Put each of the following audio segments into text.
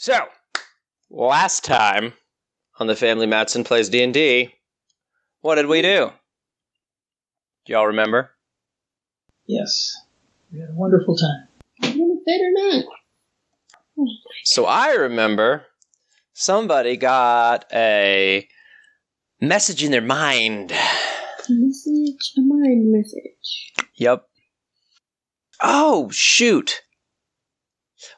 So, last time on the Family Matson Plays D&D, what did we do? Do y'all remember? Yes. We had a wonderful time. Better not. So I remember somebody got a message in their mind. Message, a mind message. Yep. Oh, shoot.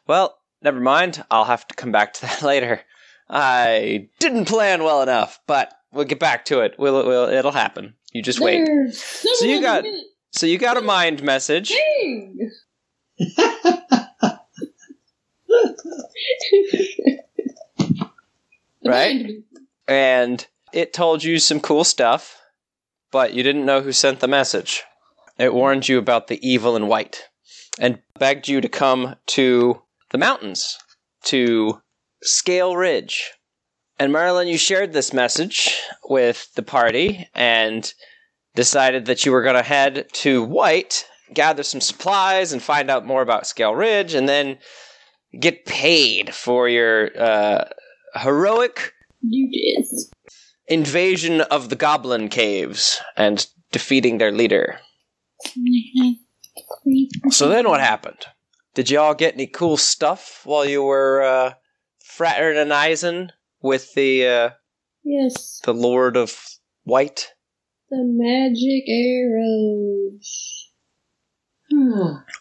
Well, never mind. I'll have to come back to that later. I didn't plan well enough, but we'll get back to it. We'll, we'll it'll happen. You just wait. So you got- So you got a mind message. Right? And it told you some cool stuff, but you didn't know who sent the message. It warned you about the evil in white and begged you to come to the mountains, to Scale Ridge. And Marilyn, you shared this message with the party and decided that you were going to head to White, gather some supplies, and find out more about Scale Ridge, and then get paid for your uh, heroic You did. invasion of the goblin caves and defeating their leader. So then what happened? Did y'all get any cool stuff while you were uh, fraternizing with the uh, Yes, the Lord of White? the magic arrows.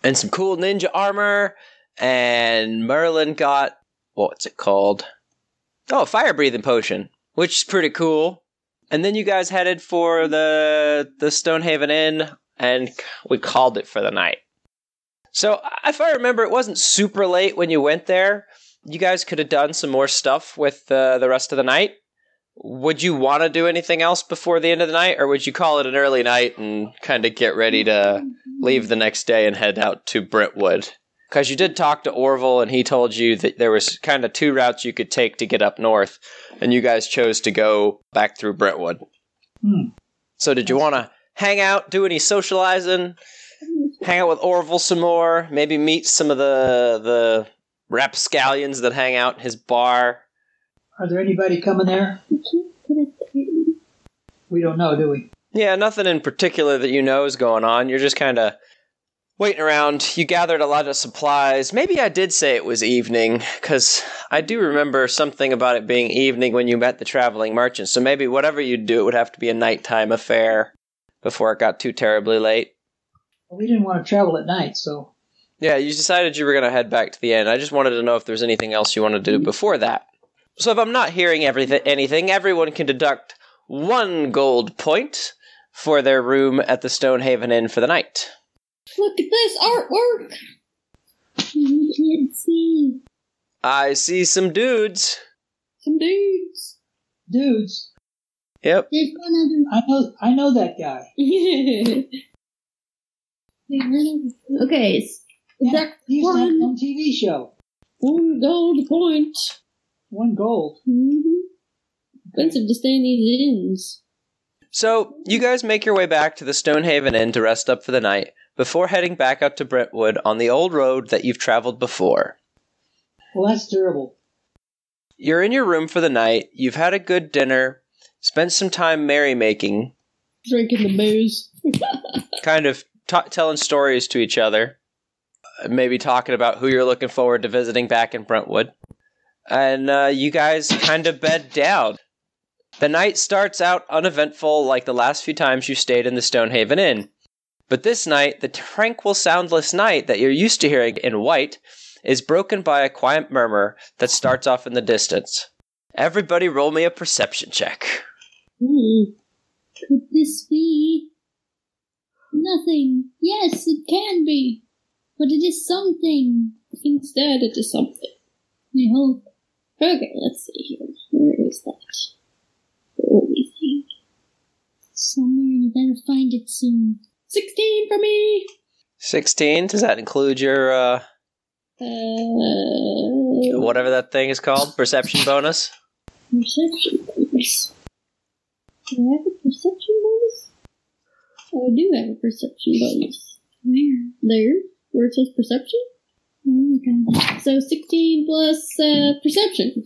And some cool ninja armor, and Merlin got what's it called? Oh, a fire breathing potion, which is pretty cool. And then you guys headed for the the Stonehaven Inn, and we called it for the night. So, if I remember, it wasn't super late when you went there. You guys could have done some more stuff with uh, the rest of the night. Would you want to do anything else before the end of the night, or would you call it an early night and kind of get ready to leave the next day and head out to Brentwood? Because you did talk to Orville, and he told you that there was kind of two routes you could take to get up north, and you guys chose to go back through Brentwood. Hmm. So, did you want to hang out, do any socializing, hang out with Orville some more, maybe meet some of the the rapscallions that hang out in his bar? Are there anybody coming there? You can't put it there. We don't know, do we? Yeah, nothing in particular that you know is going on. You're just kind of waiting around. You gathered a lot of supplies. Maybe I did say it was evening, because I do remember something about it being evening when you met the traveling merchant. So maybe whatever you do, it would have to be a nighttime affair before it got too terribly late. Well, we didn't want to travel at night, so Yeah, you decided you were going to head back to the inn. I just wanted to know if there's anything else you wanted to do before that. So if I'm not hearing everything, anything, everyone can deduct one gold point for their room at the Stonehaven Inn for the night. Look at this artwork. You can't see. I see some dudes. Some dudes. dudes, Yep. There's one I know I know that guy. other. okay, s- Yeah, That he's on one- on TV show. one gold point. One gold. Mm-hmm. Expensive to stay in these inns. So you guys make your way back to the Stonehaven Inn to rest up for the night before heading back out to Brentwood on the old road that you've traveled before. Well, that's terrible. You're in your room for the night. You've had a good dinner, spent some time merrymaking, Drinking the booze. kind of ta telling stories to each other, maybe talking about who you're looking forward to visiting back in Brentwood. And uh, you guys kind of bed down. The night starts out uneventful like the last few times you stayed in the Stonehaven Inn. But this night, the tranquil, soundless night that you're used to hearing in White is broken by a quiet murmur that starts off in the distance. Everybody roll me a perception check. Could this be nothing? Yes, it can be. But it is something. Instead, it is something. I hope. Okay, let's see here. Where is that? Holy thing. Somewhere, you better find it soon. 16 for me! 16, does that include your, uh, Uh. whatever that thing is called? Perception bonus? Perception bonus. Do I have a perception bonus? Oh, I do have a perception bonus. Where? There? Where it says perception? Okay. So 16 plus uh, perception.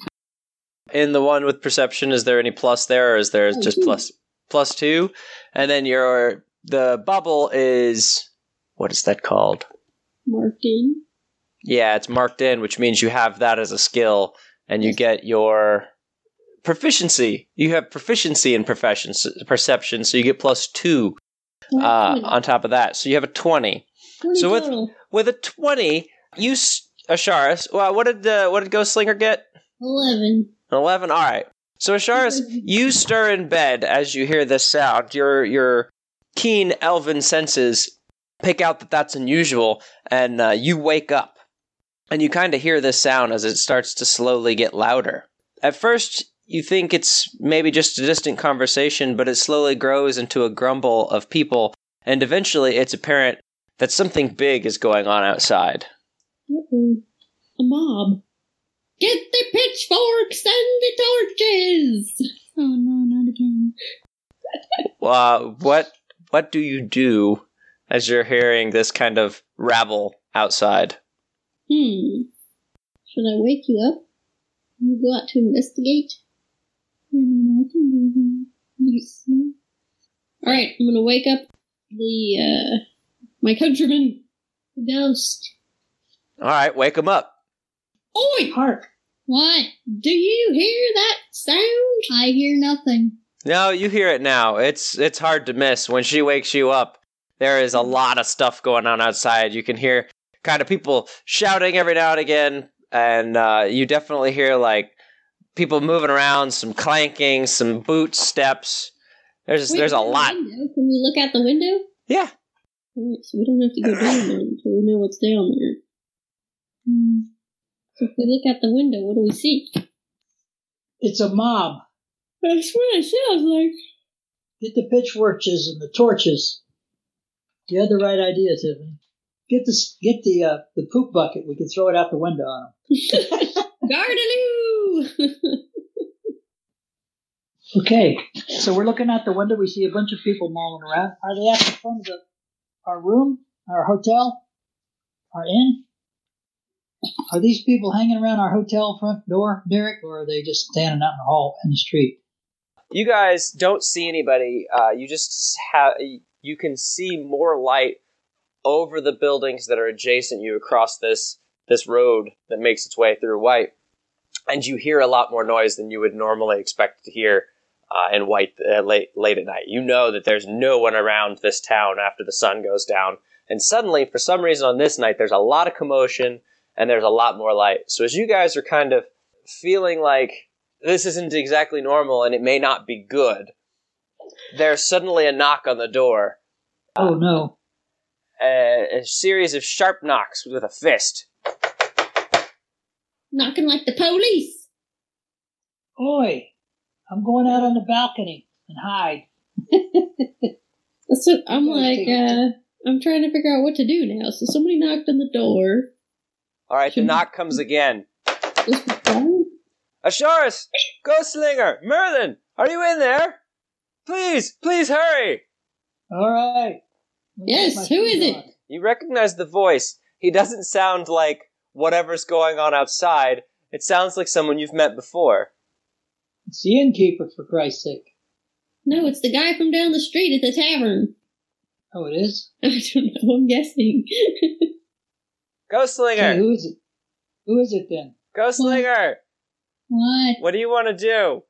In the one with perception, is there any plus there, or is there Oh, just two. plus plus two? And then your the bubble is what is that called? Marked in. Yeah, it's marked in, which means you have that as a skill, and you get your proficiency. You have proficiency in profession, perception, so you get plus two uh, on top of that. So you have a twenty. 20 so with- total. With a twenty, you s- Asharis. Well, what did uh, what did Ghostslinger get? 11. Eleven. All right. So Asharis, you stir in bed as you hear this sound. Your your keen elven senses pick out that that's unusual, and uh, you wake up, and you kind of hear this sound as it starts to slowly get louder. At first, you think it's maybe just a distant conversation, but it slowly grows into a grumble of people, and eventually, it's apparent that something big is going on outside. Uh-oh. A mob. Get the pitchforks and the torches! Oh no, not again. Uh, what what do you do as you're hearing this kind of rabble outside? Hmm. Should I wake you up? You go out to investigate? Alright, I'm gonna wake up the, uh, my countryman, the ghost. All right, wake him up. Oi! Hark! What? Do you hear that sound? I hear nothing. No, you hear it now. It's it's hard to miss when she wakes you up. There is a lot of stuff going on outside. You can hear kind of people shouting every now and again, and uh, you definitely hear like people moving around, some clanking, some boot steps. There's Wait, there's a lot. window? Can we look out the window? Yeah. Alright, so we don't have to go down there until we know what's down there. Hmm. So if we look out the window, what do we see? It's a mob. That's what it sounds like. Get the pitchforks and the torches. You had the right idea, Tiffany. Get this. Get the uh, the poop bucket. We can throw it out the window on them. Gardyloo! Okay, so we're looking out the window. We see a bunch of people mulling around. Are they at the front of the, our room, our hotel, our inn? Are these people hanging around our hotel front door, Derek, or are they just standing out in the hall in the street? you guys don't see anybody. Uh, you just have you can see more light over the buildings that are adjacent you across this this road that makes its way through White, and you hear a lot more noise than you would normally expect to hear uh, in White uh, late late at night. You know that there's no one around this town after the sun goes down, and suddenly, for some reason, on this night, there's a lot of commotion and there's a lot more light. So as you guys are kind of feeling like this isn't exactly normal and it may not be good, there's suddenly a knock on the door. Oh no! A, a series of sharp knocks with a fist. Knocking like the police. Oi! I'm going out on the balcony and hide. That's what I'm like, uh, I'm trying to figure out what to do now. So somebody knocked on the door. All right, the Hmm. knock comes again. This was fine. Asharis, Ghostslinger, Merlin, are you in there? Please, please hurry! All right. Yes, who is shoes it? You recognize the voice. He doesn't sound like whatever's going on outside. It sounds like someone you've met before. It's the innkeeper, for Christ's sake. No, it's the guy from down the street at the tavern. Oh, it is. I don't know. I'm guessing. Ghostslinger, Okay, who is it? Who is it then? Ghostslinger, what? what do you want to do?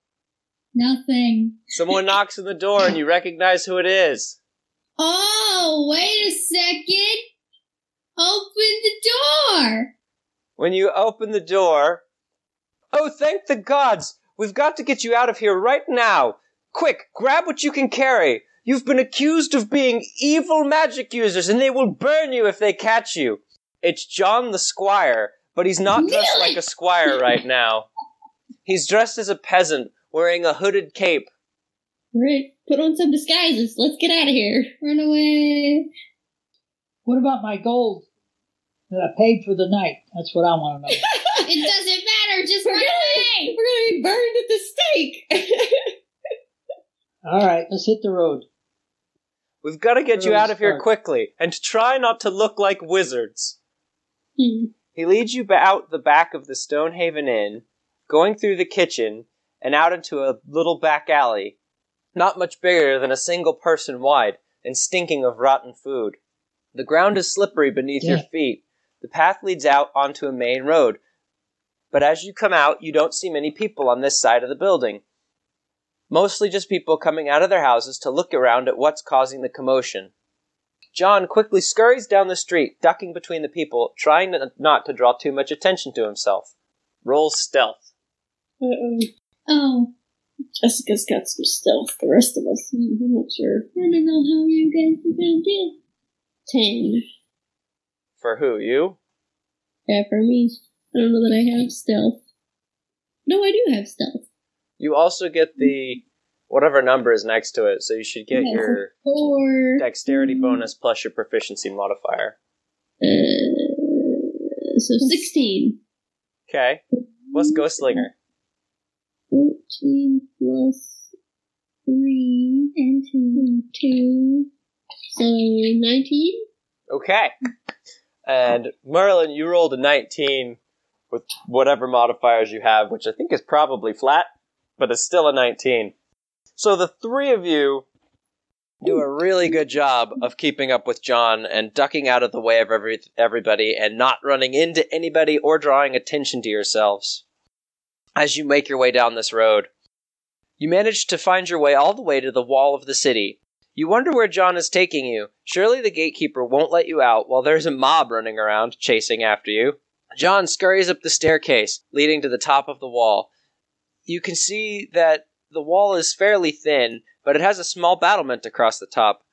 Nothing. Someone knocks on the door and you recognize who it is. Oh, wait a second. Open the door. When you open the door, oh, thank the gods! We've got to get you out of here right now! Quick, grab what you can carry! You've been accused of being evil magic users, and they will burn you if they catch you! It's John the Squire, but he's not dressed Really? like a squire right now. He's dressed as a peasant, wearing a hooded cape. Right. Put on some disguises. Let's get out of here. Run away. What about my gold that I paid for the night? That's what I want to know. It doesn't matter. Just run gonna, away. we're gonna be burned at the stake. All right, let's hit the road. We've got to get you out of here start. quickly, and try not to look like wizards. Hmm. He leads you out the back of the Stonehaven Inn, going through the kitchen and out into a little back alley, not much bigger than a single person wide and stinking of rotten food. The ground is slippery beneath your feet. The path leads out onto a main road, but as you come out, you don't see many people on this side of the building. Mostly just people coming out of their houses to look around at what's causing the commotion. John quickly scurries down the street, ducking between the people, trying not to draw too much attention to himself. Roll stealth. Uh-oh. Oh, Jessica's got some stealth. The rest of us, I'm not sure. I don't know how you guys are gonna do. Ten. For who? You? Yeah, for me, I don't know that I have stealth. No, I do have stealth. You also get the whatever number is next to it, so you should get Yeah, your Four. dexterity bonus plus your proficiency modifier. Uh, so sixteen. Okay. What's Ghost Slinger? Fourteen plus three and two. Two. So nineteen. Okay. And Merlin, you rolled a 19 with whatever modifiers you have, which I think is probably flat, but it's still a 19. So the three of you do a really good job of keeping up with John and ducking out of the way of every, everybody and not running into anybody or drawing attention to yourselves as you make your way down this road. You manage to find your way all the way to the wall of the city, you wonder where John is taking you. Surely the gatekeeper won't let you out while there's a mob running around chasing after you. John scurries up the staircase leading to the top of the wall. You can see that the wall is fairly thin, but it has a small battlement across the top.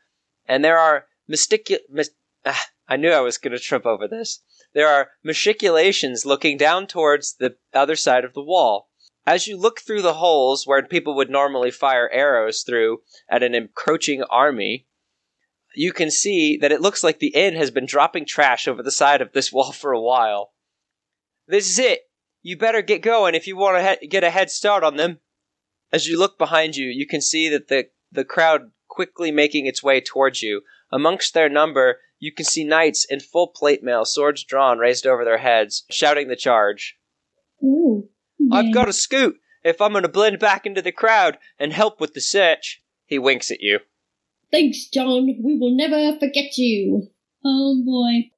And there are mysticu- mis- ah, I knew I was going to trip over this. There are machicolations looking down towards the other side of the wall. As you look through the holes where people would normally fire arrows through at an encroaching army, you can see that it looks like the inn has been dropping trash over the side of this wall for a while. This is it. You better get going if you want to he- get a head start on them. As you look behind you, you can see that the, the crowd quickly making its way towards you. Amongst their number, you can see knights in full plate mail, swords drawn, raised over their heads, shouting the charge. Ooh. I've got to scoot if I'm going to blend back into the crowd and help with the search. He winks at you. Thanks, John. We will never forget you. Oh boy.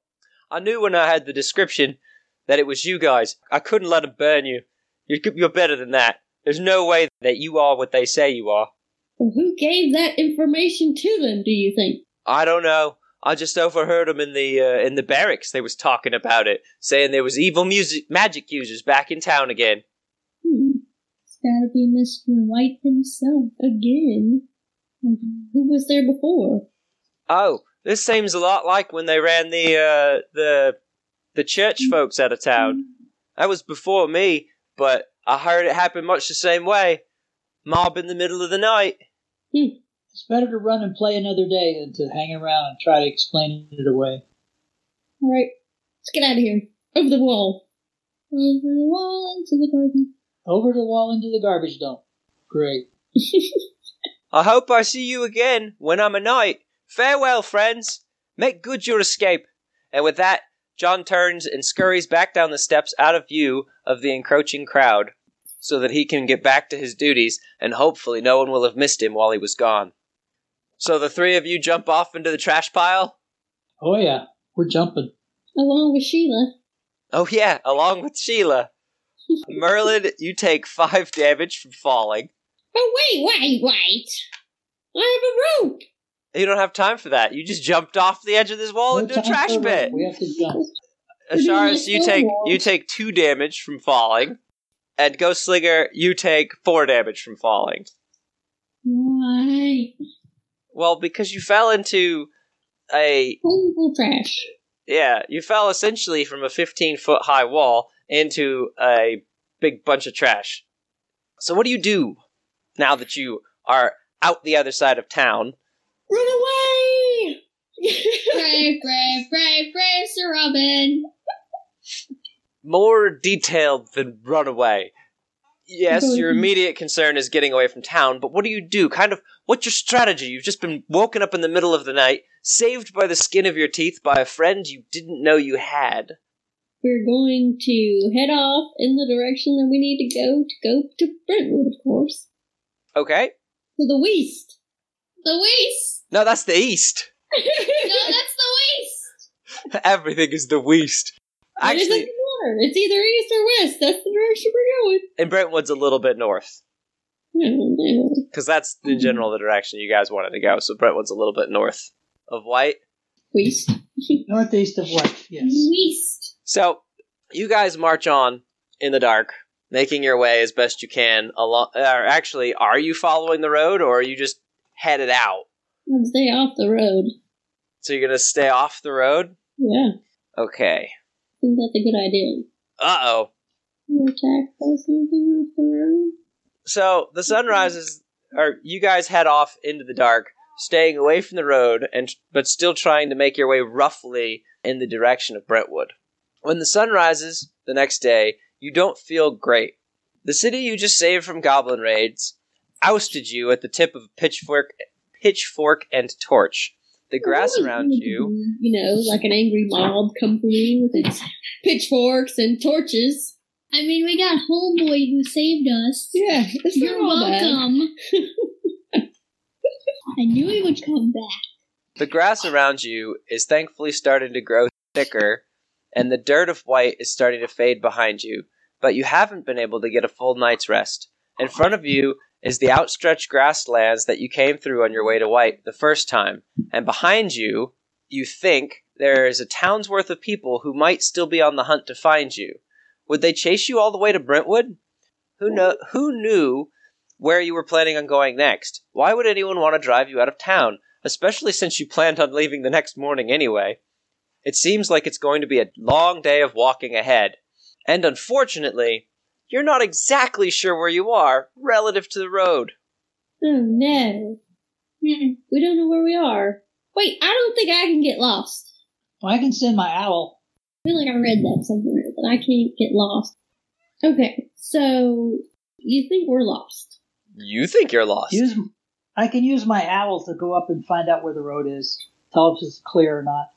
I knew when I had the description that it was you guys. I couldn't let 'em burn you. You're, you're better than that. There's no way that you are what they say you are. Who gave that information to them, do you think? I don't know. I just overheard 'em in the uh, in the barracks. They was talking about it, saying there was evil music magic users back in town again. Hmm. It's gotta be Mr. White himself again. Who was there before? Oh, this seems a lot like when they ran the uh, the the church mm. folks out of town. Mm. That was before me, but I heard it happen much the same way. Mob in the middle of the night. Hmm. It's better to run and play another day than to hang around and try to explain it away. All right, let's get out of here. Over the wall. Over the wall into the garden. Over the wall into the garbage dump. Great. I hope I see you again when I'm a knight. Farewell, friends. Make good your escape. And with that, John turns and scurries back down the steps out of view of the encroaching crowd, so that he can get back to his duties, and hopefully no one will have missed him while he was gone. So the three of you jump off into the trash pile? Oh yeah, we're jumping. Along with Sheila. Oh yeah, along with Sheila. Merlin, you take five damage from falling. Oh, wait, wait, wait. I have a rope. You don't have time for that. You just jumped off the edge of this wall No into a trash pit. We have to jump. Asharis, you take you take two damage from falling, and Ghostslinger, you take four damage from falling. Why? Well, because you fell into a trash. yeah, you fell essentially from a fifteen foot high wall into a big bunch of trash. So what do you do now that you are out the other side of town? Run away! brave, brave, brave, brave, Sir Robin. more detailed than run away. Yes, your immediate concern is getting away from town, but what do you do? Kind of, what's your strategy? You've just been woken up in the middle of the night, saved by the skin of your teeth by a friend you didn't know you had. we're going to head off in the direction that we need to go to go to Brentwood, of course. Okay. To the west. The waste. No, that's the east. No, that's the waste. Everything is the west. It doesn't Actually. It's either east or west. That's the direction we're going. and Brentwood's a little bit north. No, no. Because that's in hmm. general the direction you guys wanted to go. So Brentwood's a little bit north of White. West. Northeast of White, Yes. Waste. So you guys march on in the dark, making your way as best you can along. Or actually, are you following the road or are you just headed out? Stay off the road. So you're gonna stay off the road? Yeah, Okay. I think that's a good idea. Uh oh. You attacked by something off the road? So the sun rises, or you guys head off into the dark, staying away from the road, and but still trying to make your way roughly in the direction of Brentwood. When the sun rises the next day, you don't feel great. The city you just saved from goblin raids ousted you at the tip of a pitchfork, pitchfork and torch. The grass around you. You know, like an angry mob come for me with its pitchforks and torches. I mean, we got Homeboy who saved us. Yeah, it's You're all welcome. I knew he would come back. The grass around you is thankfully starting to grow thicker, and the dirt of white is starting to fade behind you, but you haven't been able to get a full night's rest. In front of you is the outstretched grasslands that you came through on your way to White the first time, and behind you, you think there is a town's worth of people who might still be on the hunt to find you. Would they chase you all the way to Brentwood? Who who knew where you were planning on going next? Why would anyone want to drive you out of town? especially since you planned on leaving the next morning anyway. It seems like it's going to be a long day of walking ahead. And unfortunately, you're not exactly sure where you are relative to the road. Oh no. We don't know where we are. Wait, I don't think I can get lost. Well, I can send my owl. I feel like I read that somewhere, that I can't get lost. Okay, so you think we're lost? You think you're lost. Use, I can use my owl to go up and find out where the road is. Tell if it's clear or not.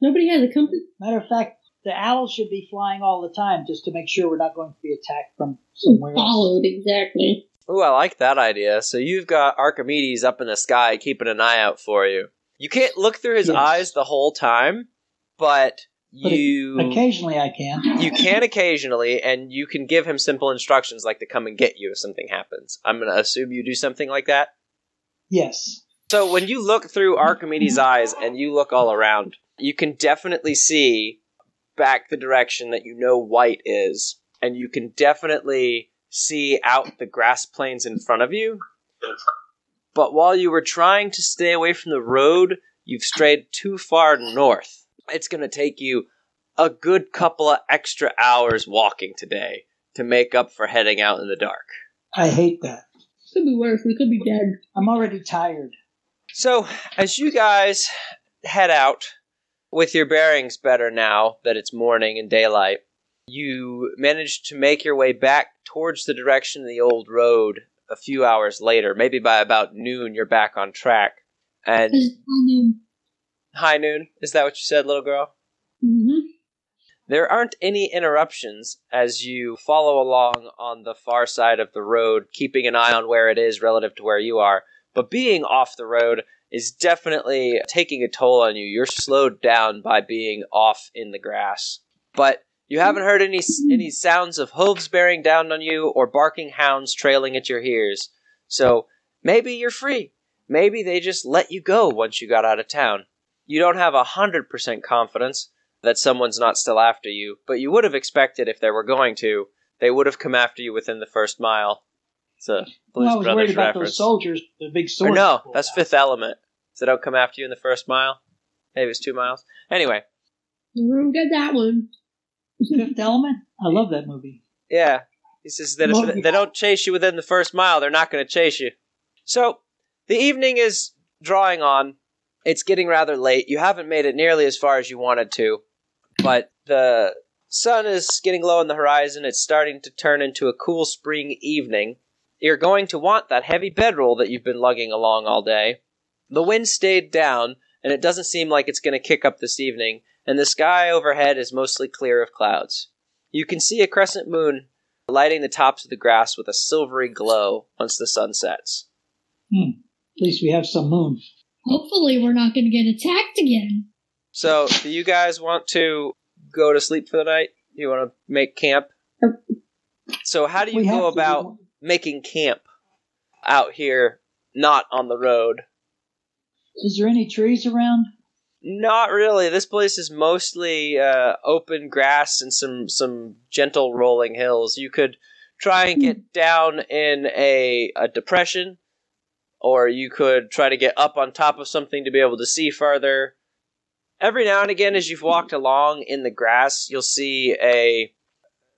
Nobody has a compass. Matter of fact, the owl should be flying all the time just to make sure we're not going to be attacked from somewhere else. Followed, exactly. Ooh, I like that idea. So you've got Archimedes up in the sky keeping an eye out for you. You can't look through his Yes. eyes the whole time, but But you Occasionally I can. you can occasionally, and you can give him simple instructions like to come and get you if something happens. I'm gonna assume you do something like that. Yes. So when you look through Archimedes' eyes and you look all around, you can definitely see back the direction that you know white is, and you can definitely see out the grass plains in front of you. But while you were trying to stay away from the road, you've strayed too far north. It's going to take you a good couple of extra hours walking today to make up for heading out in the dark. I hate that. Could be worse. We could be dead. I'm already tired. So, as you guys head out with your bearings better now that it's morning and daylight, you manage to make your way back towards the direction of the old road a few hours later. Maybe by about noon, you're back on track. And high noon. high noon, is that what you said, little girl? Mm-hmm. There aren't any interruptions as you follow along on the far side of the road, keeping an eye on where it is relative to where you are. But being off the road is definitely taking a toll on you. You're slowed down by being off in the grass. But you haven't heard any any sounds of hooves bearing down on you or barking hounds trailing at your heels. So maybe you're free. Maybe they just let you go once you got out of town. You don't have a hundred percent confidence that someone's not still after you, but you would have expected if they were going to, they would have come after you within the first mile. It's a Blues well, I was Brothers worried about reference. those soldiers, the big Or no, that's out. Fifth Element. So they don't come after you in the first mile. Maybe it's two miles. Anyway, We don't get that one. Fifth Element. I love that movie. yeah, he says that Well, if they don't chase you within the first mile, they're not going to chase you. So the evening is drawing on. It's getting rather late. You haven't made it nearly as far as you wanted to, but the sun is getting low on the horizon. It's starting to turn into a cool spring evening. You're going to want that heavy bedroll that you've been lugging along all day. The wind stayed down, and it doesn't seem like it's going to kick up this evening, and the sky overhead is mostly clear of clouds. You can see a crescent moon lighting the tops of the grass with a silvery glow once the sun sets. Hmm. At least we have some moon. Hopefully, we're not going to get attacked again. So, do you guys want to go to sleep for the night? You want to make camp? So, how do you We have go to, about making camp out here, not on the road? Is there any trees around? Not really. This place is mostly uh, open grass and some some gentle rolling hills. You could try and get down in a, a depression, or you could try to get up on top of something to be able to see farther. Every now and again, as you've walked along in the grass, you'll see a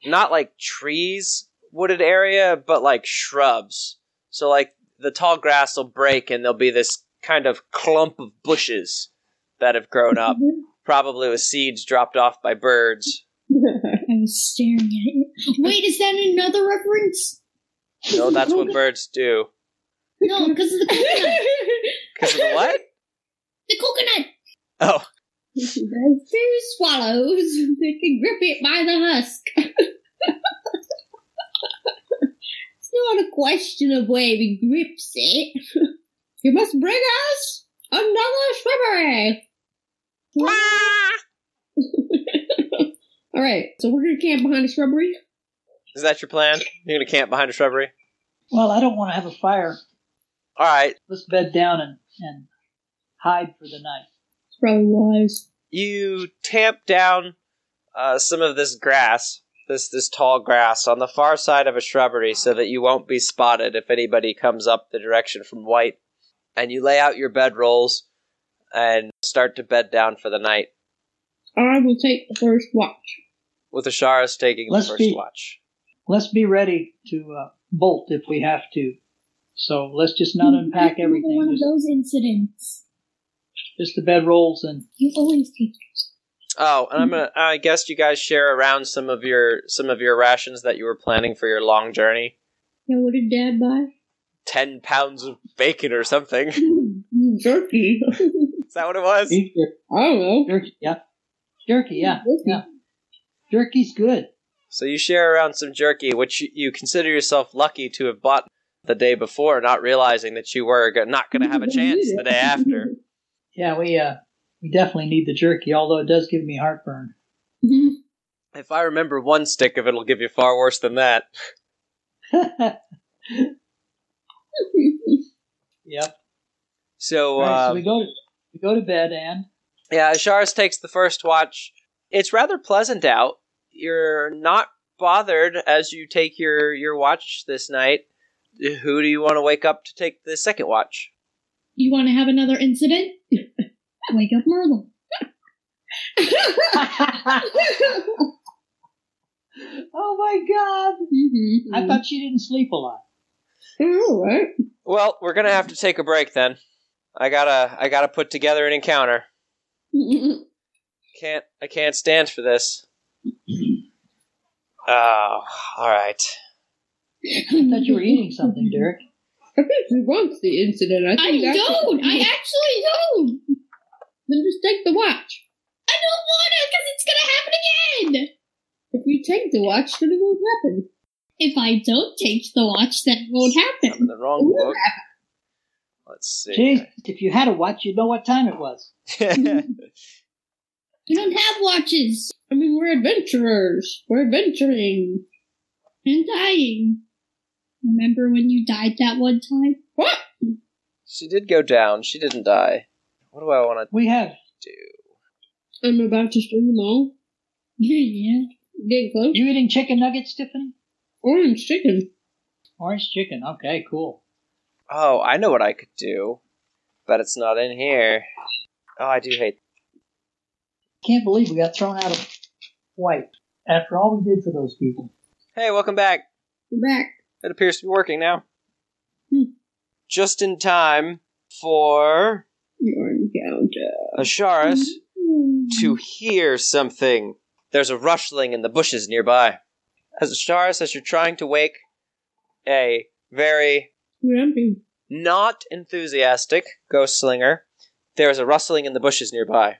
not like trees wooded area, but like shrubs. So like the tall grass will break, and there'll be this kind of clump of bushes that have grown up, probably with seeds dropped off by birds. I was staring at it. Wait, is that another reference? No, that's what birds do. No, because of the coconut. Because of the what? the coconut. Oh, Two swallows. They can grip it by the husk. It's not a question of where he grips it. you must bring us another shrubbery. All right, so we're gonna camp behind a shrubbery. is that your plan? You're gonna camp behind a shrubbery? Well, I don't want to have a fire. All right. Let's bed down and, and hide for the night. It's probably wise. You tamp down uh, some of this grass, this this tall grass, on the far side of a shrubbery, so that you won't be spotted if anybody comes up the direction from White. And you lay out your bedrolls and start to bed down for the night, I will take the first watch. with Asharis taking Let's the first be- watch. Let's be ready to uh, bolt if we have to. So let's just not unpack everything. One everything. of those incidents. just the bedrolls and You always take yours. Oh, and I'm gonna. I guess you guys share around some of your some of your rations that you were planning for your long journey. Yeah, what did Dad buy? Ten pounds of bacon or something. Jerky. Is that what it was? jerky. I don't know. jerky. Yeah, jerky. Yeah, yeah. Jerky's good. So you share around some jerky, which you, you consider yourself lucky to have bought the day before, not realizing that you were not going to have a chance the day after. Yeah, we uh we definitely need the jerky. Although it does give me heartburn. If I remember one stick of it, it'll give you far worse than that. yep. So, All right, uh, so we go to we go to bed and yeah, Asharis takes the first watch. It's rather pleasant out. You're not bothered as you take your, your watch this night. Who do you want to wake up to take the second watch? You want to have another incident? Wake up Merlin. oh my god! Mm-hmm. I thought she didn't sleep a lot. All right. Well, we're gonna have to take a break then. I gotta I gotta put together an encounter. Can't I can't stand for this. Oh, all right. I thought you were eating something, Derek. I think he wants the incident. I I think that's don't. I actually don't. Then just take the watch. I don't want to because it's gonna happen again. If you take the watch, then it won't happen. If I don't take the watch, then it won't happen. I'm in happen. the wrong book. Let's see. Jeez, if you had a watch, you'd know what time it was. You don't have watches. I mean, we're adventurers. We're adventuring. And dying. Remember when you died that one time? What? she did go down. She didn't die. What do I want to We have. do? I'm about to string them all. yeah. Getting close. You eating chicken nuggets, Tiffany? Orange chicken. Orange chicken. Okay, cool. Oh, I know what I could do, but it's not in here. Oh, I do hate. Can't believe we got thrown out of white after all we did for those people. Hey, welcome back. We're back. It appears to be working now. Hmm. Just in time for Your encounter. Asharis to mm. hear something. There's a rustling in the bushes nearby. As Asharis, as you're trying to wake a very Grumpy. not enthusiastic ghost slinger, there is a rustling in the bushes nearby.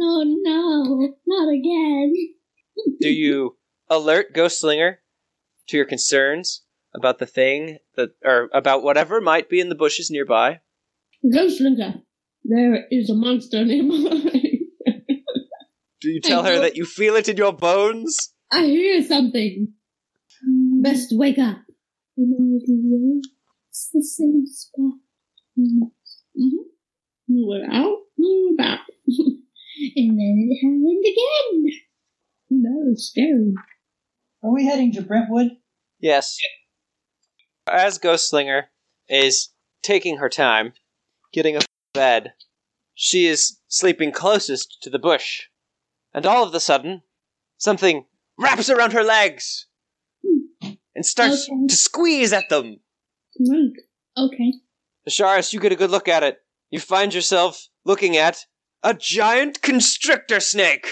Oh no, not again. Do you alert Ghost Slinger to your concerns about the thing that, or about whatever might be in the bushes nearby? Ghostslinger, there is a monster nearby. Do you tell her that you feel it in your bones? I hear something. Best wake up. It's the same spot. Mm-hmm. We're out and about. And then it happened again. That was scary. Are we heading to Brentwood? Yes. As Ghostslinger is taking her time, getting a bed, she is sleeping closest to the bush. And all of a sudden, something wraps around her legs and starts Okay. to squeeze at them. Right. Okay. Asharis, you get a good look at it. You find yourself looking at a giant constrictor snake.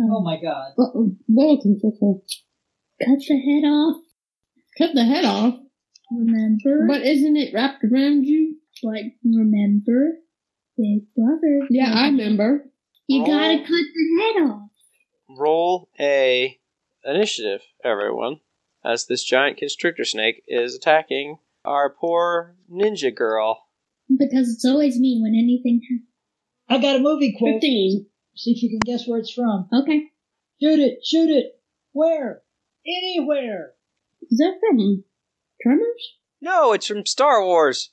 Oh my god. Uh-oh. Welcome, Fickle. Cut the head off. Cut the head off. Remember? But isn't it wrapped around you? like, remember? Big brother. Yeah, I remember. You Oh. gotta cut the head off. Roll a initiative, everyone, as this giant constrictor snake is attacking our poor ninja girl. Because it's always me when anything happens. I got a movie quote. 15. See if you can guess where it's from. Okay. Shoot it, shoot it. Where? Anywhere. Is that from Tremors? No, it's from Star Wars.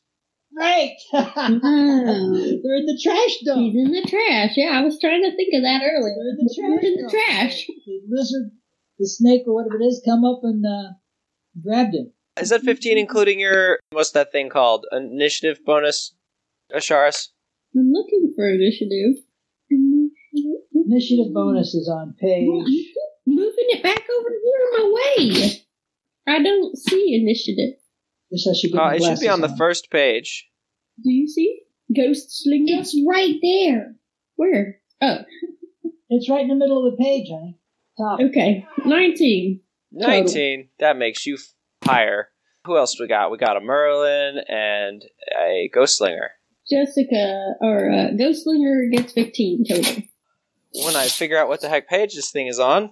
Right. Oh. They're in the trash dump. He's in the trash. Yeah, I was trying to think of that earlier. They're in the trash We're in the trash. The lizard, the snake, or whatever it is, come up and uh, grabbed him. Is that 15 including your. What's that thing called? Initiative bonus, Asharis? I'm looking for initiative. Initiative bonus is on page. Moving it back over here in my way. I don't see initiative. Guess I should get Uh, it should be on the first page. Do you see? Ghost Slinger? It's right there. Where? Oh, It's right in the middle of the page, honey. Top. okay. 19. 19. That makes you higher. Who else we got? We got a Merlin and a Ghostslinger. Jessica, or uh, Ghost Slinger gets 15 total. When I figure out what the heck page this thing is on,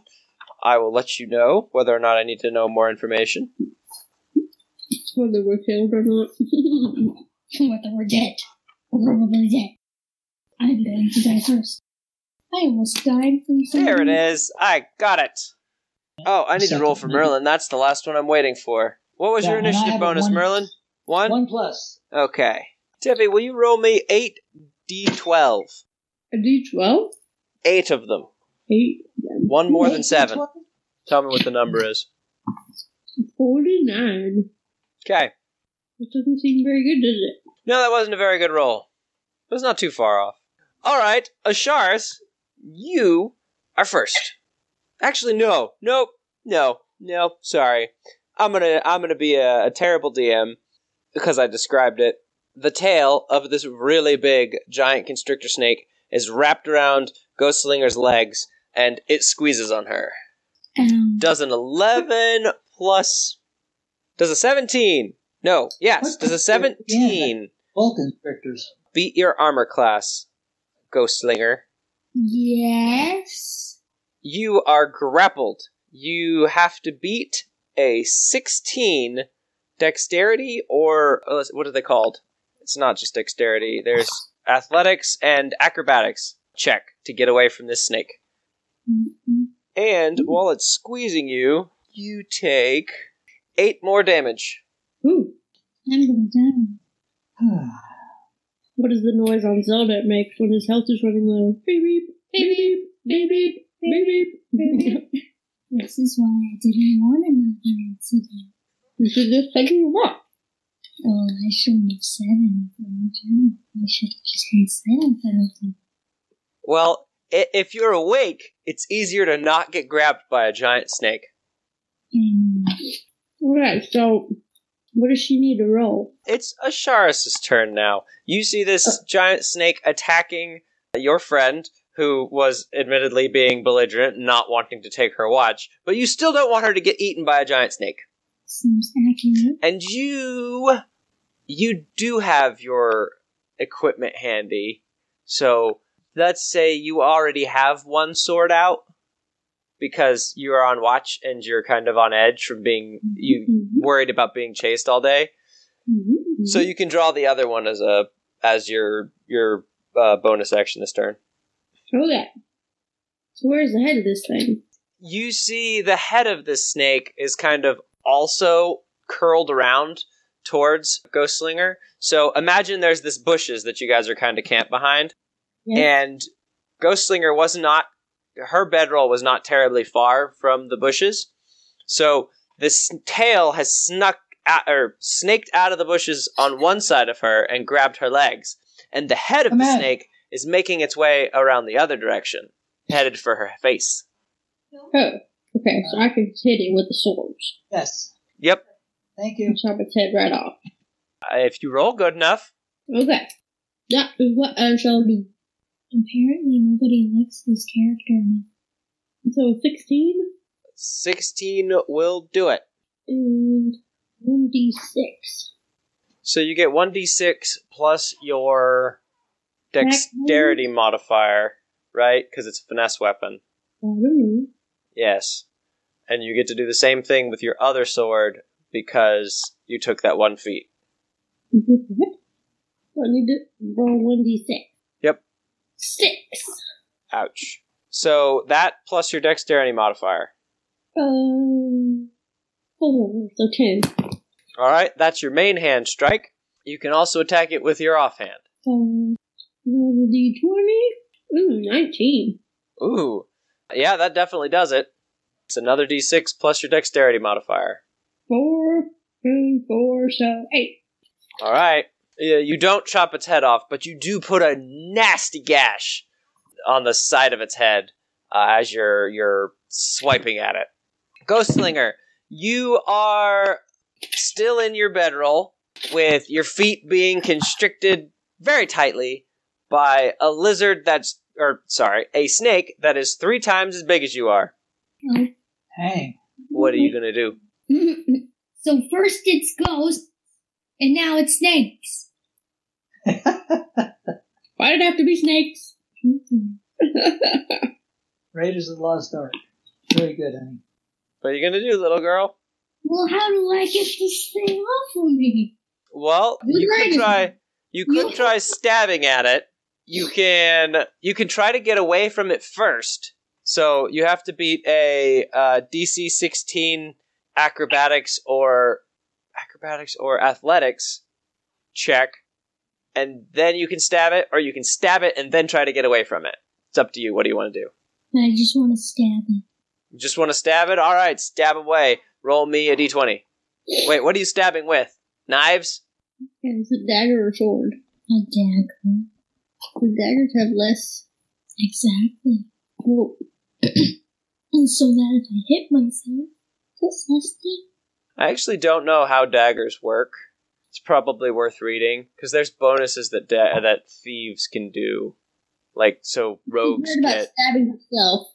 I will let you know whether or not I need to know more information. Whether we're killed or not. Whether we're dead. We're probably dead. I'm going to die first. I almost died from something. There it is. I got it. Oh, I need to roll for Merlin. That's the last one I'm waiting for. What was Yeah, your initiative bonus, one- Merlin? One? One plus. Okay. Tiffy, will you roll me eight d12? A D12? Eight of them. 8, One more than Eight, seven. twelve? Tell me what the number is. 49. Okay. That doesn't seem very good, does it? No, that wasn't a very good roll. It was not too far off. Alright, Asharis, you are first. Actually, no. Nope. No. No. Sorry. I'm gonna I'm gonna be a, a terrible DM because I described it. The tail of this really big giant constrictor snake is wrapped around Ghostslinger's legs and it squeezes on her. Um, Does an 11 plus. Does a 17. No, yes, What does a 17 Bulk inspectors. beat your armor class, Ghostslinger? yes. You are grappled. You have to beat a 16 dexterity or uh, what are they called? It's not just dexterity. There's athletics and acrobatics check to get away from this snake. Mhm. And while it's squeezing you, you take 8 more damage. Ooh. I'm gonna die. What is the noise on Zelda it makes when his health is running low? Beep beep, beep beep, beep beep, beep beep. beep. This is why I didn't want another incident. You should just take your walk. Well, I shouldn't have said anything in general. I should have just been silent the whole time. Well, if you're awake, it's easier to not get grabbed by a giant snake. And Alright, so what does she need to roll? It's Asharis' turn now. You see this uh. giant snake attacking your friend, who was admittedly being belligerent, not wanting to take her watch, but you still don't want her to get eaten by a giant snake. seems accurate. And you. You do have your equipment handy, so let's say you already have one sword out because you are on watch and you're kind of on edge from being you Mhm. worried about being chased all day. Mhm. So you can draw the other one as a as your your uh, bonus action this turn. Okay. So where's the head of this thing? You see the head of this snake is kind of also curled around towards Ghostslinger. So imagine there's this bushes that you guys are kind of camped behind, Yeah. and Ghostslinger was not her bedroll was not terribly far from the bushes. So this tail has snuck out, or snaked out of the bushes on one side of her and grabbed her legs, and the head of Come the on. snake is making its way around the other direction, headed for her face. Oh. Okay, so I can hit it with the swords. Yes. Yep. Thank you. And chop its head right off. Uh, If you roll good enough, Okay. That is what I shall do. Apparently, nobody likes this character. So 16 16 will do it. and 1d6. So you get 1d6 plus your dexterity modifier, right? Because it's a finesse weapon. Yes. And you get to do the same thing with your other sword because you took that one feat. What? So I need to roll 1d6. Six. Ouch. So that plus your dexterity modifier. Um, four. So 10. Alright, that's your main hand strike. You can also attack it with your offhand. Um, roll d20. Ooh, 19. Ooh. Yeah, that definitely does it. It's another d6 plus your dexterity modifier. Four four, so eight. All right. Yeah, you don't chop its head off, but you do put a nasty gash on the side of its head uh, as you're you're swiping at it. Ghostslinger, you are still in your bedroll with your feet being constricted very tightly by a lizard that's or sorry, a snake that is three times as big as you are. Hey. What are you gonna do? so first it's ghosts, and now it's snakes. Why did it have to be snakes? Raiders of the Lost Ark. Very good, honey. What are you gonna do, little girl? Well, how do I get this thing off of me? Well, Good you could try. You could try stabbing at it. You can. You can try to get away from it first. So you have to beat a uh, DC 16 acrobatics or acrobatics or athletics check, and then you can stab it, or you can stab it and then try to get away from it. It's up to you. What do you want to do? I just want to stab it. You just want to stab it? All right, stab away. Roll me a d20. Wait, what are you stabbing with? Knives? Yeah, is it dagger or sword? A dagger. The daggers have less. Exactly. Well, And so that if I hit myself, it's less. I actually don't know how daggers work. It's probably worth reading because there's bonuses that da- that thieves can do, like so rogues heard about get. stabbing himself.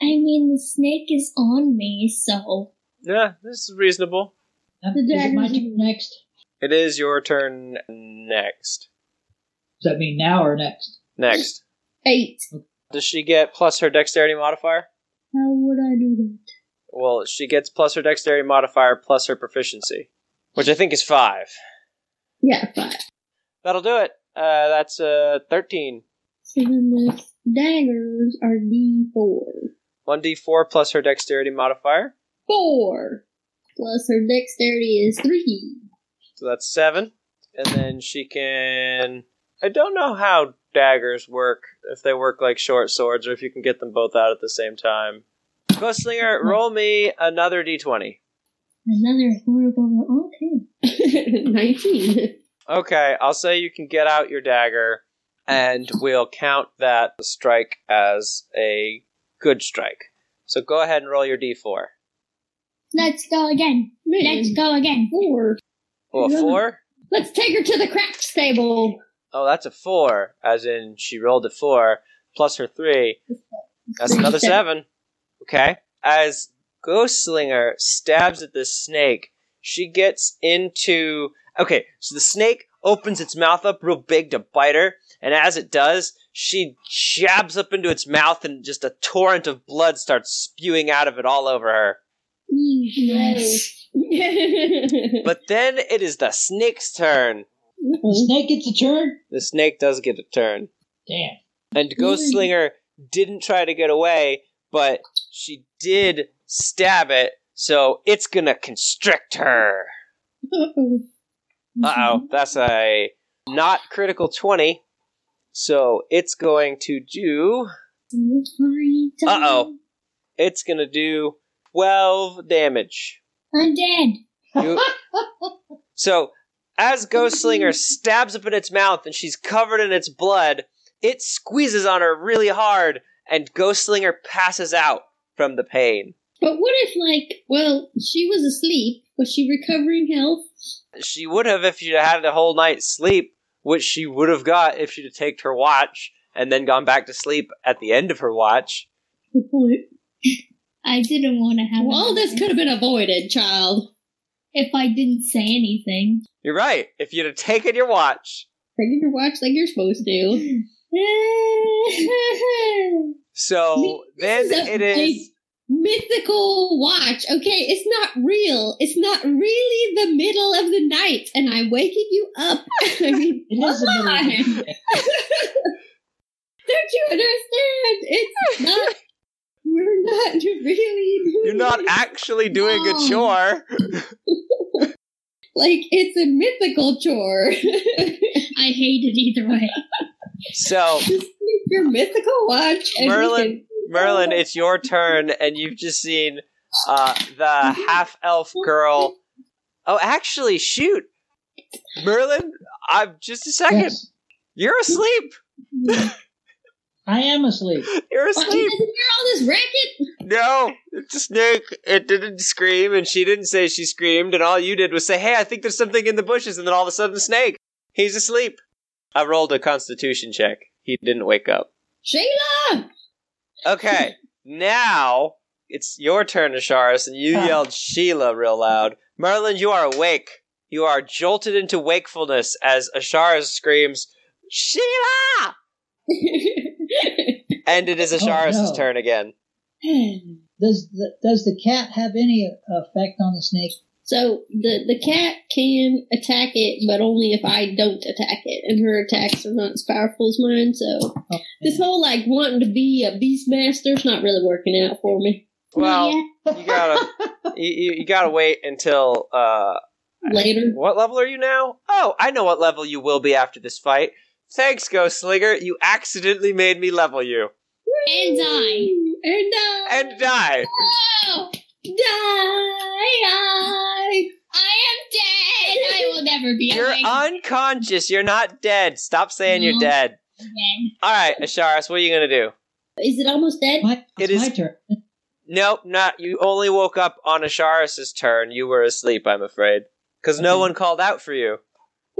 I mean, the snake is on me, so. Yeah, this is reasonable. Now, The Is it my turn next? It is your turn next. Does that mean now or next? Next, Eight. does she get plus her dexterity modifier? How would I do that? Well, she gets plus her dexterity modifier plus her proficiency, which I think is five. Yeah, five. That'll do it. Uh, that's uh thirteen. So then the daggers are D4. One d four plus her dexterity modifier, Four. Plus her dexterity is three. so that's seven. And then she can. I don't know how daggers work. If they work like short swords, or if you can get them both out at the same time. Ghostslinger, roll me another d20. Another horrible. Okay. 19. Okay, I'll say you can get out your dagger, and we'll count that strike as a good strike. So go ahead and roll your d4. Let's go again. Man. Let's go again. Four. Oh, a four? Let's take her to the craps table. Oh, that's a four, as in she rolled a four plus her three. That's another seven. Okay. As Ghostslinger stabs at the snake, she gets into. Okay, so the snake opens its mouth up real big to bite her, and as it does, she jabs up into its mouth, and just a torrent of blood starts spewing out of it all over her. Yes. But then it is the snake's turn. The snake gets a turn? The snake does get a turn. Damn. And Ghostslinger didn't try to get away, but she did stab it, so it's gonna constrict her. Uh oh, that's a not critical 20. So it's going to do. Uh oh. It's gonna do 12 damage. I'm dead. You- so as Ghostslinger stabs up in its mouth and she's covered in its blood, it squeezes on her really hard, and Ghostslinger passes out from the pain. But what if, like, well, she was asleep. Was she recovering health? She would have if she'd had a whole night's sleep, which she would have got if she'd have taken her watch and then gone back to sleep at the end of her watch. Good point. I didn't want to have. Well, all this could have been avoided, child. if I didn't say anything. You're right. If you'd have taken your watch. Taking your watch like you're supposed to. So then This is a it is. Big mythical watch. Okay, it's not real. It's not really the middle of the night, and I'm waking you up. I mean, It is come middle on. Don't you understand? It's not. We're not really. Doing You're not actually doing a chore. like it's a mythical chore. I hate it either way. So, Just keep your mythical watch. and we Merlin, can- Merlin, it's your turn, and you've just seen uh, the half elf girl. Oh, actually, shoot, Merlin. I'm just a second. Yes. You're asleep. I am asleep. You're Oh, asleep. doesn't hear all this racket. No, it's a snake. It didn't scream, and she didn't say she screamed, and all you did was say, "Hey, I think there's something in the bushes," and then all of a sudden, snake. He's asleep. I rolled a Constitution check. He didn't wake up. Sheila! Okay, now it's your turn, Asharis, and you yelled Sheila real loud. Merlin, you are awake. You are jolted into wakefulness as Asharis screams, Sheila! And it is Oh, no. turn again. Does the, does the cat have any effect on the snake? So the the cat can attack it, but only if I don't attack it, and her attacks are not as powerful as mine. So Oh, this whole like wanting to be a beast master is not really working out for me. Well, Yeah. you gotta you, you, you gotta wait until uh Later, what level are you now? Oh, I know what level you will be after this fight. Thanks, Ghostslinger. You accidentally made me level you. And die. and die, And die. Oh, die, die. I am dead. I will never be You're awake unconscious. You're not dead. Stop saying you're No. dead. again. Alright, Asharis, what are you gonna do? Is it almost dead? My, It it's is- my turn. Nope, not you only woke up on Asharis' turn. You were asleep, I'm afraid. Because no one called out for you.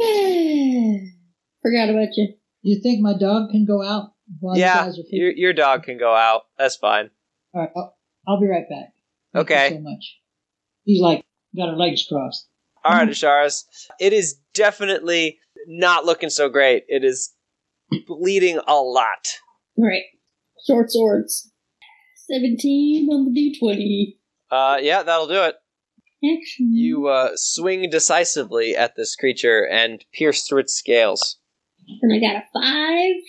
Forgot about you. You think my dog can go out while yeah, you guys are your, your dog can go out. That's fine. All right, I'll, I'll be right back. Thank Okay. So much. He's like got her legs crossed. Alright, Asharis. It is definitely not looking so great. It is bleeding a lot. All right, short swords. Seventeen on the d twenty. Uh, yeah, that'll do it. Actually, You uh, swing decisively at this creature and pierce through its scales. And I got a five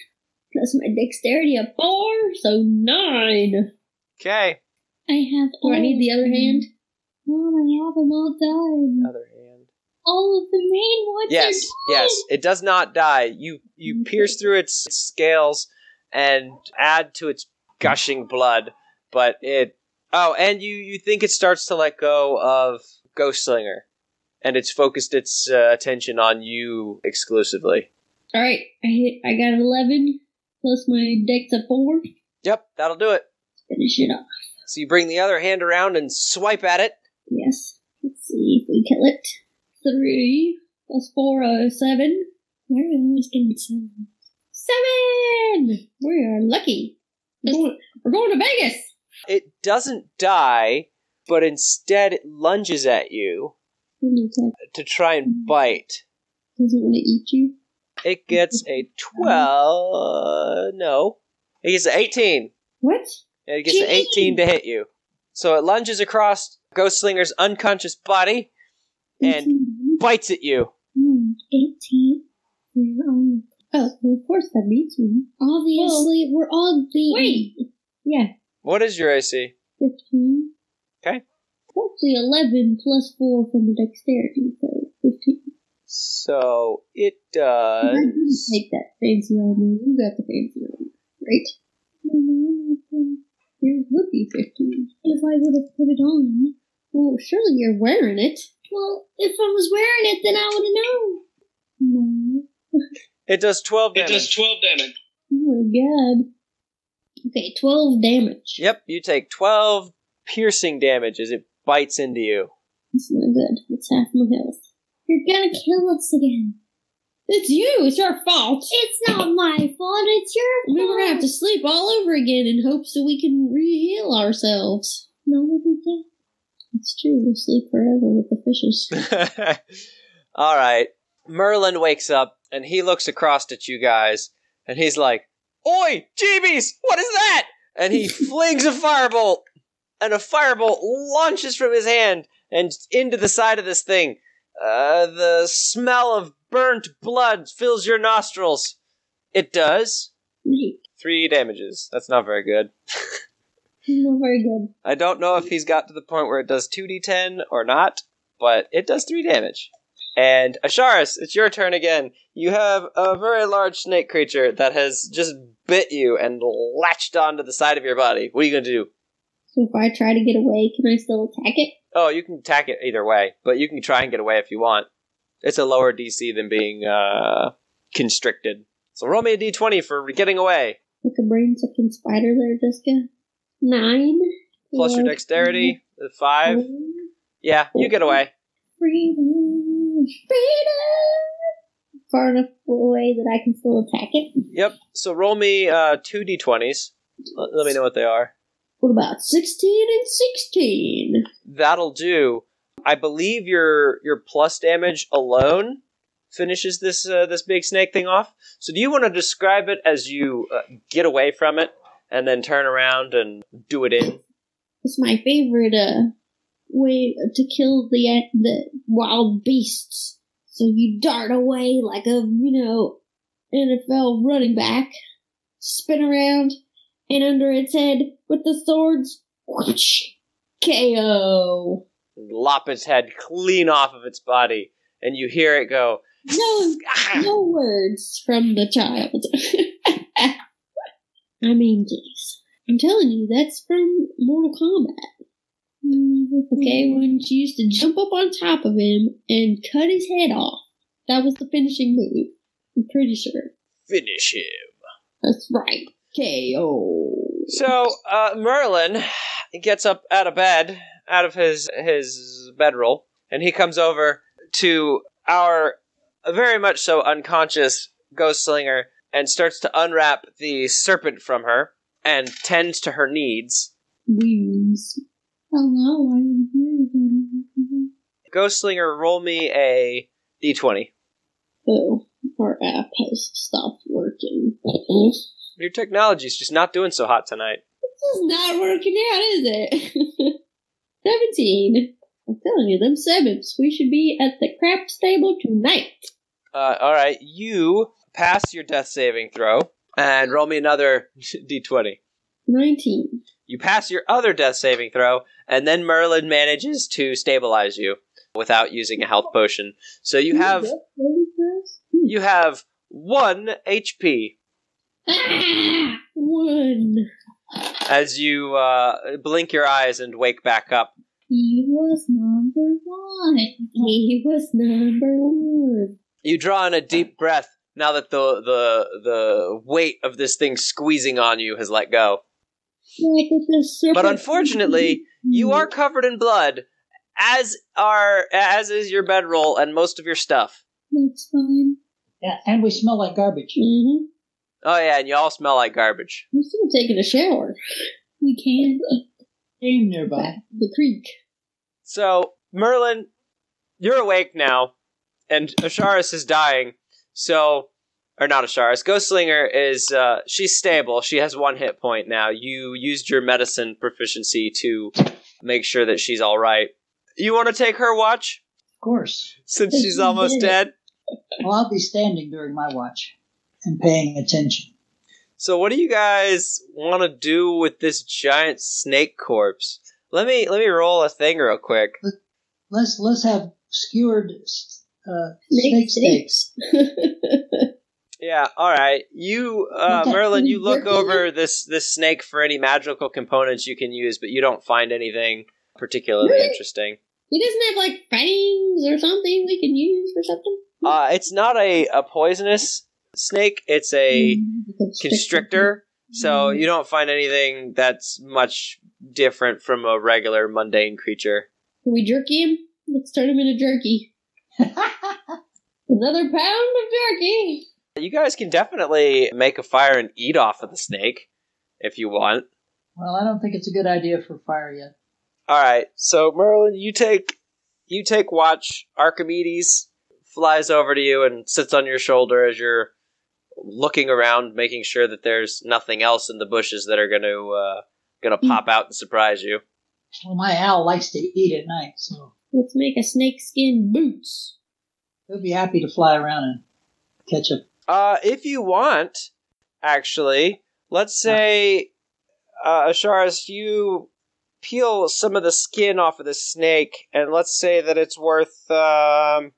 plus my dexterity a four, so nine. Okay. I have. Do I need the other hand? Mom, I have them all done. Other hand. All of the main ones. Yes, are done. yes. It does not die. You you pierce through its scales and add to its gushing blood, but it Oh, and you you think it starts to let go of Ghostslinger and it's focused its uh, attention on you exclusively. All right, I hit. I got eleven plus my dex a four. Yep, that'll do it. Finish it off. So you bring the other hand around and swipe at it. Yes. Let's see if we kill it. Three plus four, uh, seven. Where is getting seven? Seven. We are lucky. We're going, we're going to Vegas. It doesn't die, but instead it lunges at you to try and bite. Does it want to eat you. It gets a 12. No. It gets an 18. What? It gets an 18 to hit you. So it lunges across Ghostslinger's unconscious body and 18. bites at you. Hmm, 18. We're on. Oh, well, of course that beats me. Obviously, we're all beaten. Wait! Yeah, What is your AC? 15. Okay. Actually, 11 plus 4 from the dexterity, so 15. So it I does. take that fancy armor. You got the fancy armor, right? Yours would be 15. If I would have put it on. Well, surely you're wearing it. Well, if I was wearing it, then I would have known. No. It does 12 damage. It does 12 damage. Oh my god. Okay, 12 damage. Yep, you take 12 piercing damage as it bites into you. That's not good. It's half my health. You're gonna kill us again. It's you. It's your fault. It's not my fault. It's your fault. We were gonna have to sleep all over again in hopes that we can re-heal ourselves. No, we can't. It's true. We'll sleep forever with the fishes. All right. Merlin wakes up and he looks across at you guys and he's like, Oi, Jeebies, what is that? And he flings a firebolt and a firebolt launches from his hand and into the side of this thing. Uh, the smell of burnt blood fills your nostrils. It does. Neat. Three damages. That's not very good. Not very good. I don't know if he's got to the point where it does 2d10 or not, but it does 3 damage. And Asharis, it's your turn again. You have a very large snake creature that has just bit you and latched onto the side of your body. What are you going to do? So if I try to get away, can I still attack it? Oh, you can attack it either way, but you can try and get away if you want. It's a lower DC than being uh, constricted. So roll me a d20 for getting away. Like a brain sucking spider there, Jessica. Nine. Plus your dexterity, 5. Yeah, you get away. Freedom. Freedom. Far enough away that I can still attack it. Yep. So roll me uh, two d20s. Let, let me know what they are. What about 16 and 16? That'll do. I believe your your plus damage alone finishes this uh, this big snake thing off. So do you want to describe it as you uh, get away from it and then turn around and do it in? It's my favorite uh, way to kill the the wild beasts. So you dart away like a, you know, NFL running back, spin around, and under its head with the swords, whoosh, KO. Lop its head clean off of its body, and you hear it go. No, "Ah!" no words from the child. I mean, geez. I'm telling you, that's from Mortal Kombat. Okay, when she used to jump up on top of him and cut his head off. That was the finishing move. I'm pretty sure. Finish him. That's right. KO. So uh, Merlin gets up out of bed, out of his his bedroll, and he comes over to our very much so unconscious Ghostslinger and starts to unwrap the serpent from her and tends to her needs. Wounds. Hello, I am here. Ghostslinger, roll me a d20. Oh, our app has stopped working. Your technology's just not doing so hot tonight. This is not working out, is it? 17. I'm telling you, them sevens. We should be at the craps table tonight. Uh, all right, you pass your death saving throw and roll me another d20. 19. You pass your other death saving throw, and then Merlin manages to stabilize you without using a health potion. So you have you have one HP Ah! One. As you uh, blink your eyes and wake back up. He was number one. He was number one. You draw in a deep breath now that the the the weight of this thing squeezing on you has let go. Like with the serpent- But unfortunately, you are covered in blood, as are as is your bedroll and most of your stuff. That's fine. Yeah, and we smell like garbage. Mm-hmm. Oh yeah, and you all smell like garbage. We're still taking a shower. We can. Stream nearby. The creek. So, Merlin, you're awake now, and Asharis is dying. So, or not Asharis. Ghostslinger is uh, she's stable. She has one hit point now. You used your medicine proficiency to make sure that she's all right. You want to take her watch Of course. since she's almost dead. Well, I'll be standing during my watch and paying attention. So what do you guys want to do with this giant snake corpse? Let me let me roll a thing real quick. Let's let's have skewered uh, snake Snake steaks. Yeah, all right. You, uh, Merlin, you look over this this snake for any magical components you can use, but you don't find anything particularly Really? interesting. he doesn't have like fangs or something we can use for something. Uh, it's not a, a poisonous snake. It's a Mm, constrictor. So you don't find anything that's much different from a regular mundane creature. Can we jerky him? Let's turn him into jerky. Another pound of jerky. You guys can definitely make a fire and eat off of the snake if you want. well, I don't think it's a good idea for fire yet. All right, so Merlin, you take you take watch. Archimedes flies over to you and sits on your shoulder as you're looking around, making sure that there's nothing else in the bushes that are going to uh, going to pop out and surprise you. Well, my owl likes to eat at night, so Let's make a snakeskin boots. he'll be happy to fly around and catch a. Uh, if you want, actually, let's say, uh, Asharis, you peel some of the skin off of the snake, and let's say that it's worth. Um,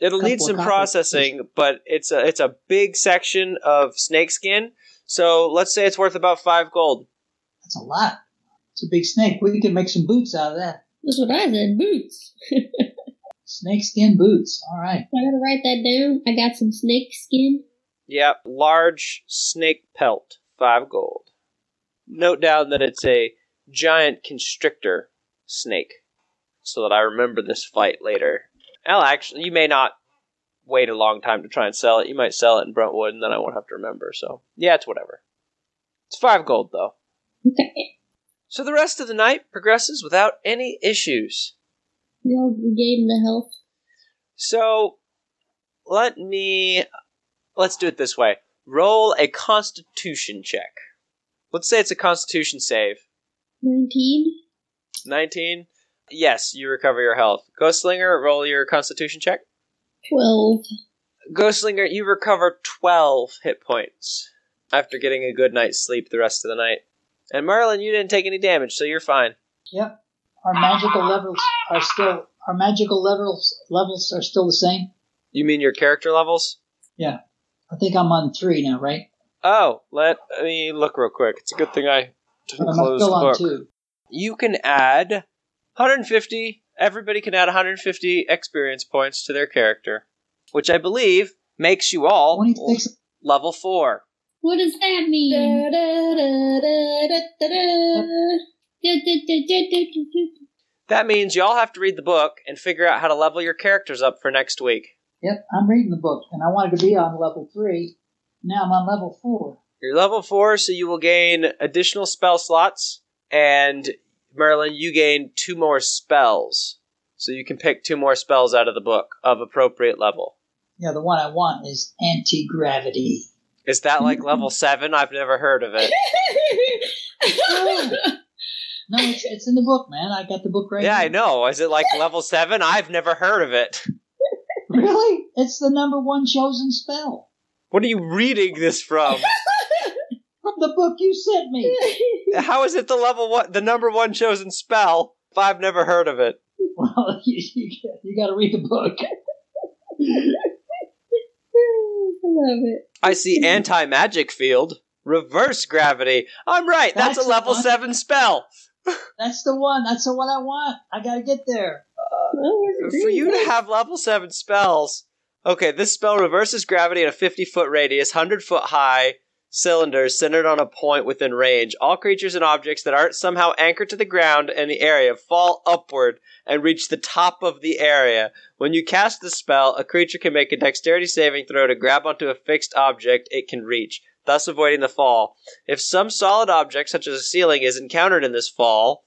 it'll need some of copies. processing, but it's a it's a big section of snake skin. So let's say it's worth about five gold. That's a lot. It's a big snake. We can make some boots out of that. That's what I said, boots. Snakeskin boots. All right. I gotta write that down. I got some snake skin. Yep, large snake pelt, five gold. Note down that it's a giant constrictor snake, so that I remember this fight later. Well, actually, you may not wait a long time to try and sell it. You might sell it in Brentwood, and then I won't have to remember. So, yeah, it's whatever. It's five gold, though. Okay. So the rest of the night progresses without any issues. We all regain the health. So, let me. Let's do it this way. Roll a constitution check. Let's say it's a constitution save. 19. 19. Yes, you recover your health. Ghostslinger, roll your constitution check. 12. Ghostslinger, you recover 12 hit points after getting a good night's sleep the rest of the night. And Merlin, you didn't take any damage, so you're fine. Yep. Our magical levels are still. Our magical levels levels are still the same. You mean your character levels? Yeah. I think I'm on three now, right? Oh, let me look real quick. It's a good thing I didn't Or am I close the book. You can add 150. Everybody can add 150 experience points to their character, which I believe makes you all Twenty-six. level four. What does that mean? That means you all have to read the book and figure out how to level your characters up for next week. Yep. I'm reading the book, and I wanted to be on level three. Now I'm on level four. You're level four, so you will gain additional spell slots, and Merlin, you gain two more spells. So you can pick two more spells out of the book of appropriate level. Yeah, the one I want is anti gravity. Is that like level seven? I've never heard of it. No, it's, it's in the book, man. I got the book right Yeah, I know. Is it like level seven? I've never heard of it. Really? It's the number one chosen spell What are you reading this from? from the book you sent me. How is it the level one, the number one chosen spell? If I've never heard of it. Well, you, you, you got to read the book. I love it. I see anti magic field, reverse gravity. I'm right. That's, That's a level one. seven spell. That's the one. That's the one I want. I got to get there. Well, For you to have level seven spells. Okay, this spell reverses gravity at a 50 foot radius, 100 foot high cylinder centered on a point within range. All creatures and objects that aren't somehow anchored to the ground in the area fall upward and reach the top of the area. When you cast the spell, a creature can make a dexterity saving throw to grab onto a fixed object it can reach, thus avoiding the fall. If some solid object, such as a ceiling, is encountered in this fall,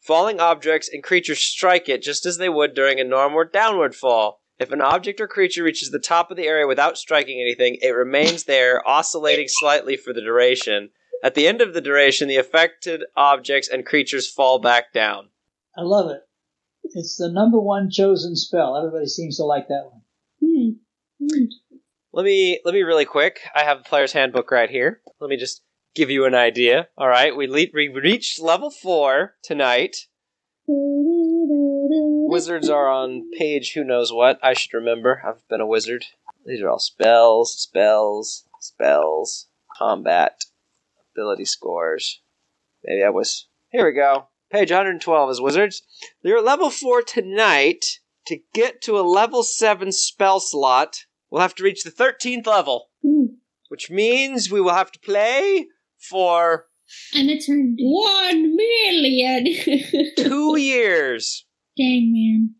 falling objects and creatures strike it just as they would during a normal downward fall. If an object or creature reaches the top of the area without striking anything, it remains there, oscillating slightly for the duration. At the end of the duration, the affected objects and creatures fall back down. I love it. It's the number one chosen spell. Everybody seems to like that one. Hmm. Hmm. Let me let me really quick. I have the player's handbook right here. Let me just give you an idea. All right, we le- we reached level four tonight. Wizards are on page who knows what. I should remember. I've been a wizard. These are all spells, spells, spells, combat, ability scores. Maybe I was. Here we go. Page 112 is wizards. You're at level 4 tonight. To get to a level 7 spell slot, we'll have to reach the 13th level. Hmm. Which means we will have to play for And it's turned one million. two years. Dang man.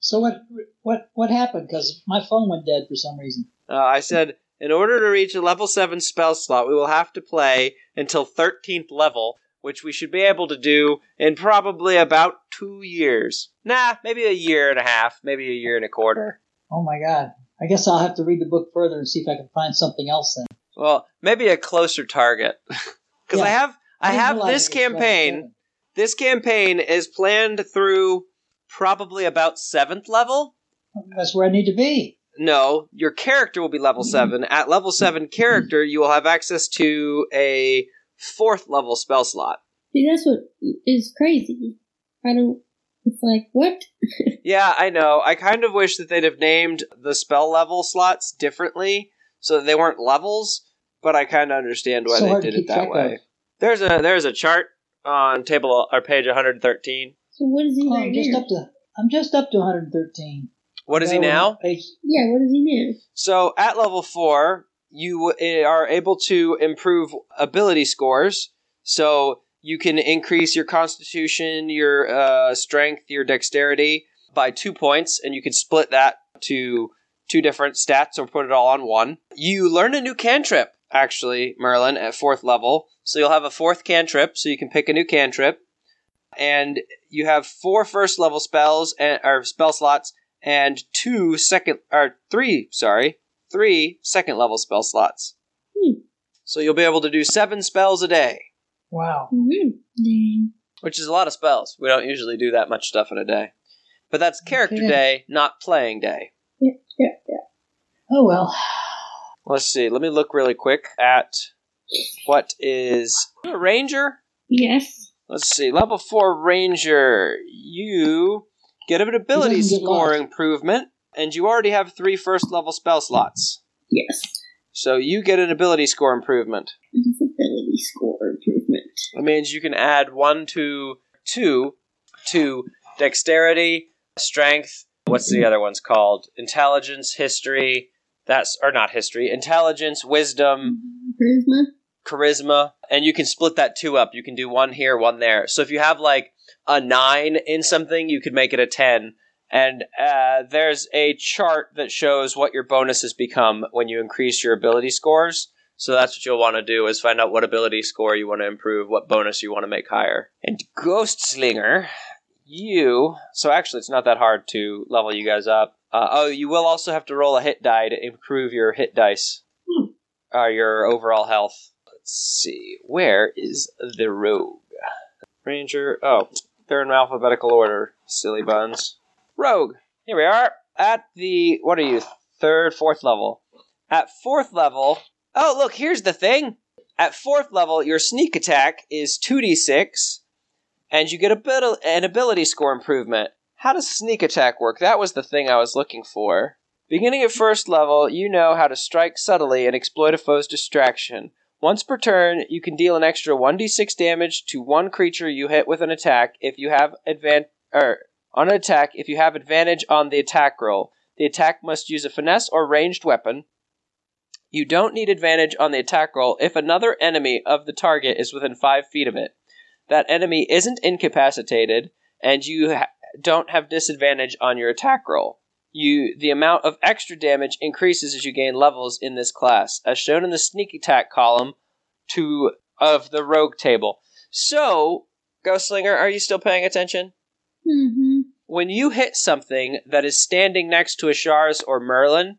So what what what happened? Because my phone went dead for some reason. Uh, I said, in order to reach a level 7 spell slot, we will have to play until 13th level, which we should be able to do in probably about two years. Nah, maybe a year and a half, maybe a year and a quarter. Oh my god. I guess I'll have to read the book further and see if I can find something else then. Well, maybe a closer target. Because I have, I didn't have this it was level campaign. This campaign is planned through probably about seventh level. That's where I need to be. No, your character will be level Mhm. seven. At level seven character, you will have access to a fourth level spell slot. See, that's what is crazy. I don't. It's like what? Yeah, I know. I kind of wish that they'd have named the spell level slots differently so that they weren't levels, but I kind of understand why So they did it that way. of. There's a there's a chart on table or page 113. So what is he Oh, right I'm just now? up to I'm just up to 113. What is he Go now? Page, Yeah, what is he now? So at level four, you uh, are able to improve ability scores. So you can increase your constitution, your uh, strength, your dexterity by two points, and you can split that to two different stats or put it all on one. You learn a new cantrip, actually, Merlin, at fourth level. So you'll have a fourth cantrip, so you can pick a new cantrip. And you have four first level spells and or spell slots and two second or three, sorry, three second level spell slots. Hmm. So you'll be able to do seven spells a day, wow. Mm-hmm. Dang. which is a lot of spells. We don't usually do that much stuff in a day. But that's character Okay. day, not playing day. Yeah, yeah, yeah. Oh well. Let's see. Let me look really quick at what is a ranger. Yes. Let's see. Level four ranger. You get an ability score improvement, and you already have three first level spell slots. Yes. So you get an ability score improvement. Disability score improvement. That means you can add one to two to dexterity, strength. What's the other one's called? Intelligence, history. That's or not history. Intelligence, wisdom, Charisma. Charisma, and you can split that two up. You can do one here, one there. So if you have like a nine in something, you could make it a ten. And uh, there's a chart that shows what your bonuses become when you increase your ability scores. So that's what you'll want to do is find out what ability score you want to improve, what bonus you want to make higher. And Ghostslinger, you. So actually, it's not that hard to level you guys up. Uh, oh, you will also have to roll a hit die to improve your hit dice, uh, your overall health. Let's see. Where is the rogue? Ranger. Oh, they're in alphabetical order. Silly buns. Rogue. Here we are at the. What are you? Third, fourth level. At fourth level. Oh, look, here's the thing. At fourth level, your sneak attack is 2d6, and you get a bit of, an ability score improvement. How does sneak attack work? That was the thing I was looking for. Beginning at first level, you know how to strike subtly and exploit a foe's distraction. Once per turn, you can deal an extra 1d6 damage to one creature you hit with an attack if you have advan- er, on an attack if you have advantage on the attack roll. The attack must use a finesse or ranged weapon. You don't need advantage on the attack roll if another enemy of the target is within 5 feet of it. That enemy isn't incapacitated, and you ha- don't have disadvantage on your attack roll. You the amount of extra damage increases as you gain levels in this class, as shown in the sneak attack column to of the rogue table. So, Ghostslinger, are you still paying attention? Mm-hmm. when you hit something that is standing next to Asharis or Merlin,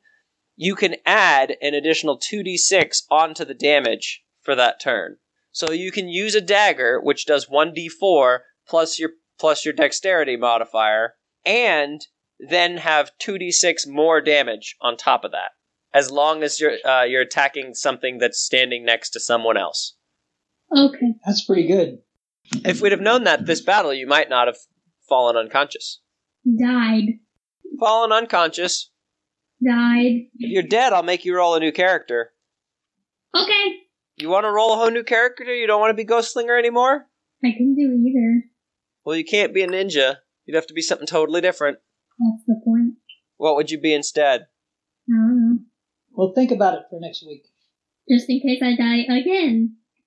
you can add an additional 2d6 onto the damage for that turn. So you can use a dagger, which does 1d4 plus your plus your dexterity modifier, and then have 2d6 more damage on top of that, as long as you're uh, you're attacking something that's standing next to someone else. Okay. That's pretty good. If we'd have known that this battle, you might not have fallen unconscious. Died. Fallen unconscious. Died. If you're dead, I'll make you roll a new character. Okay. You want to roll a whole new character? You don't want to be Ghostslinger anymore? I can do either. Well, you can't be a ninja. You'd have to be something totally different. That's the point. What would you be instead? I don't know. Well, think about it for next week. Just in case I die again.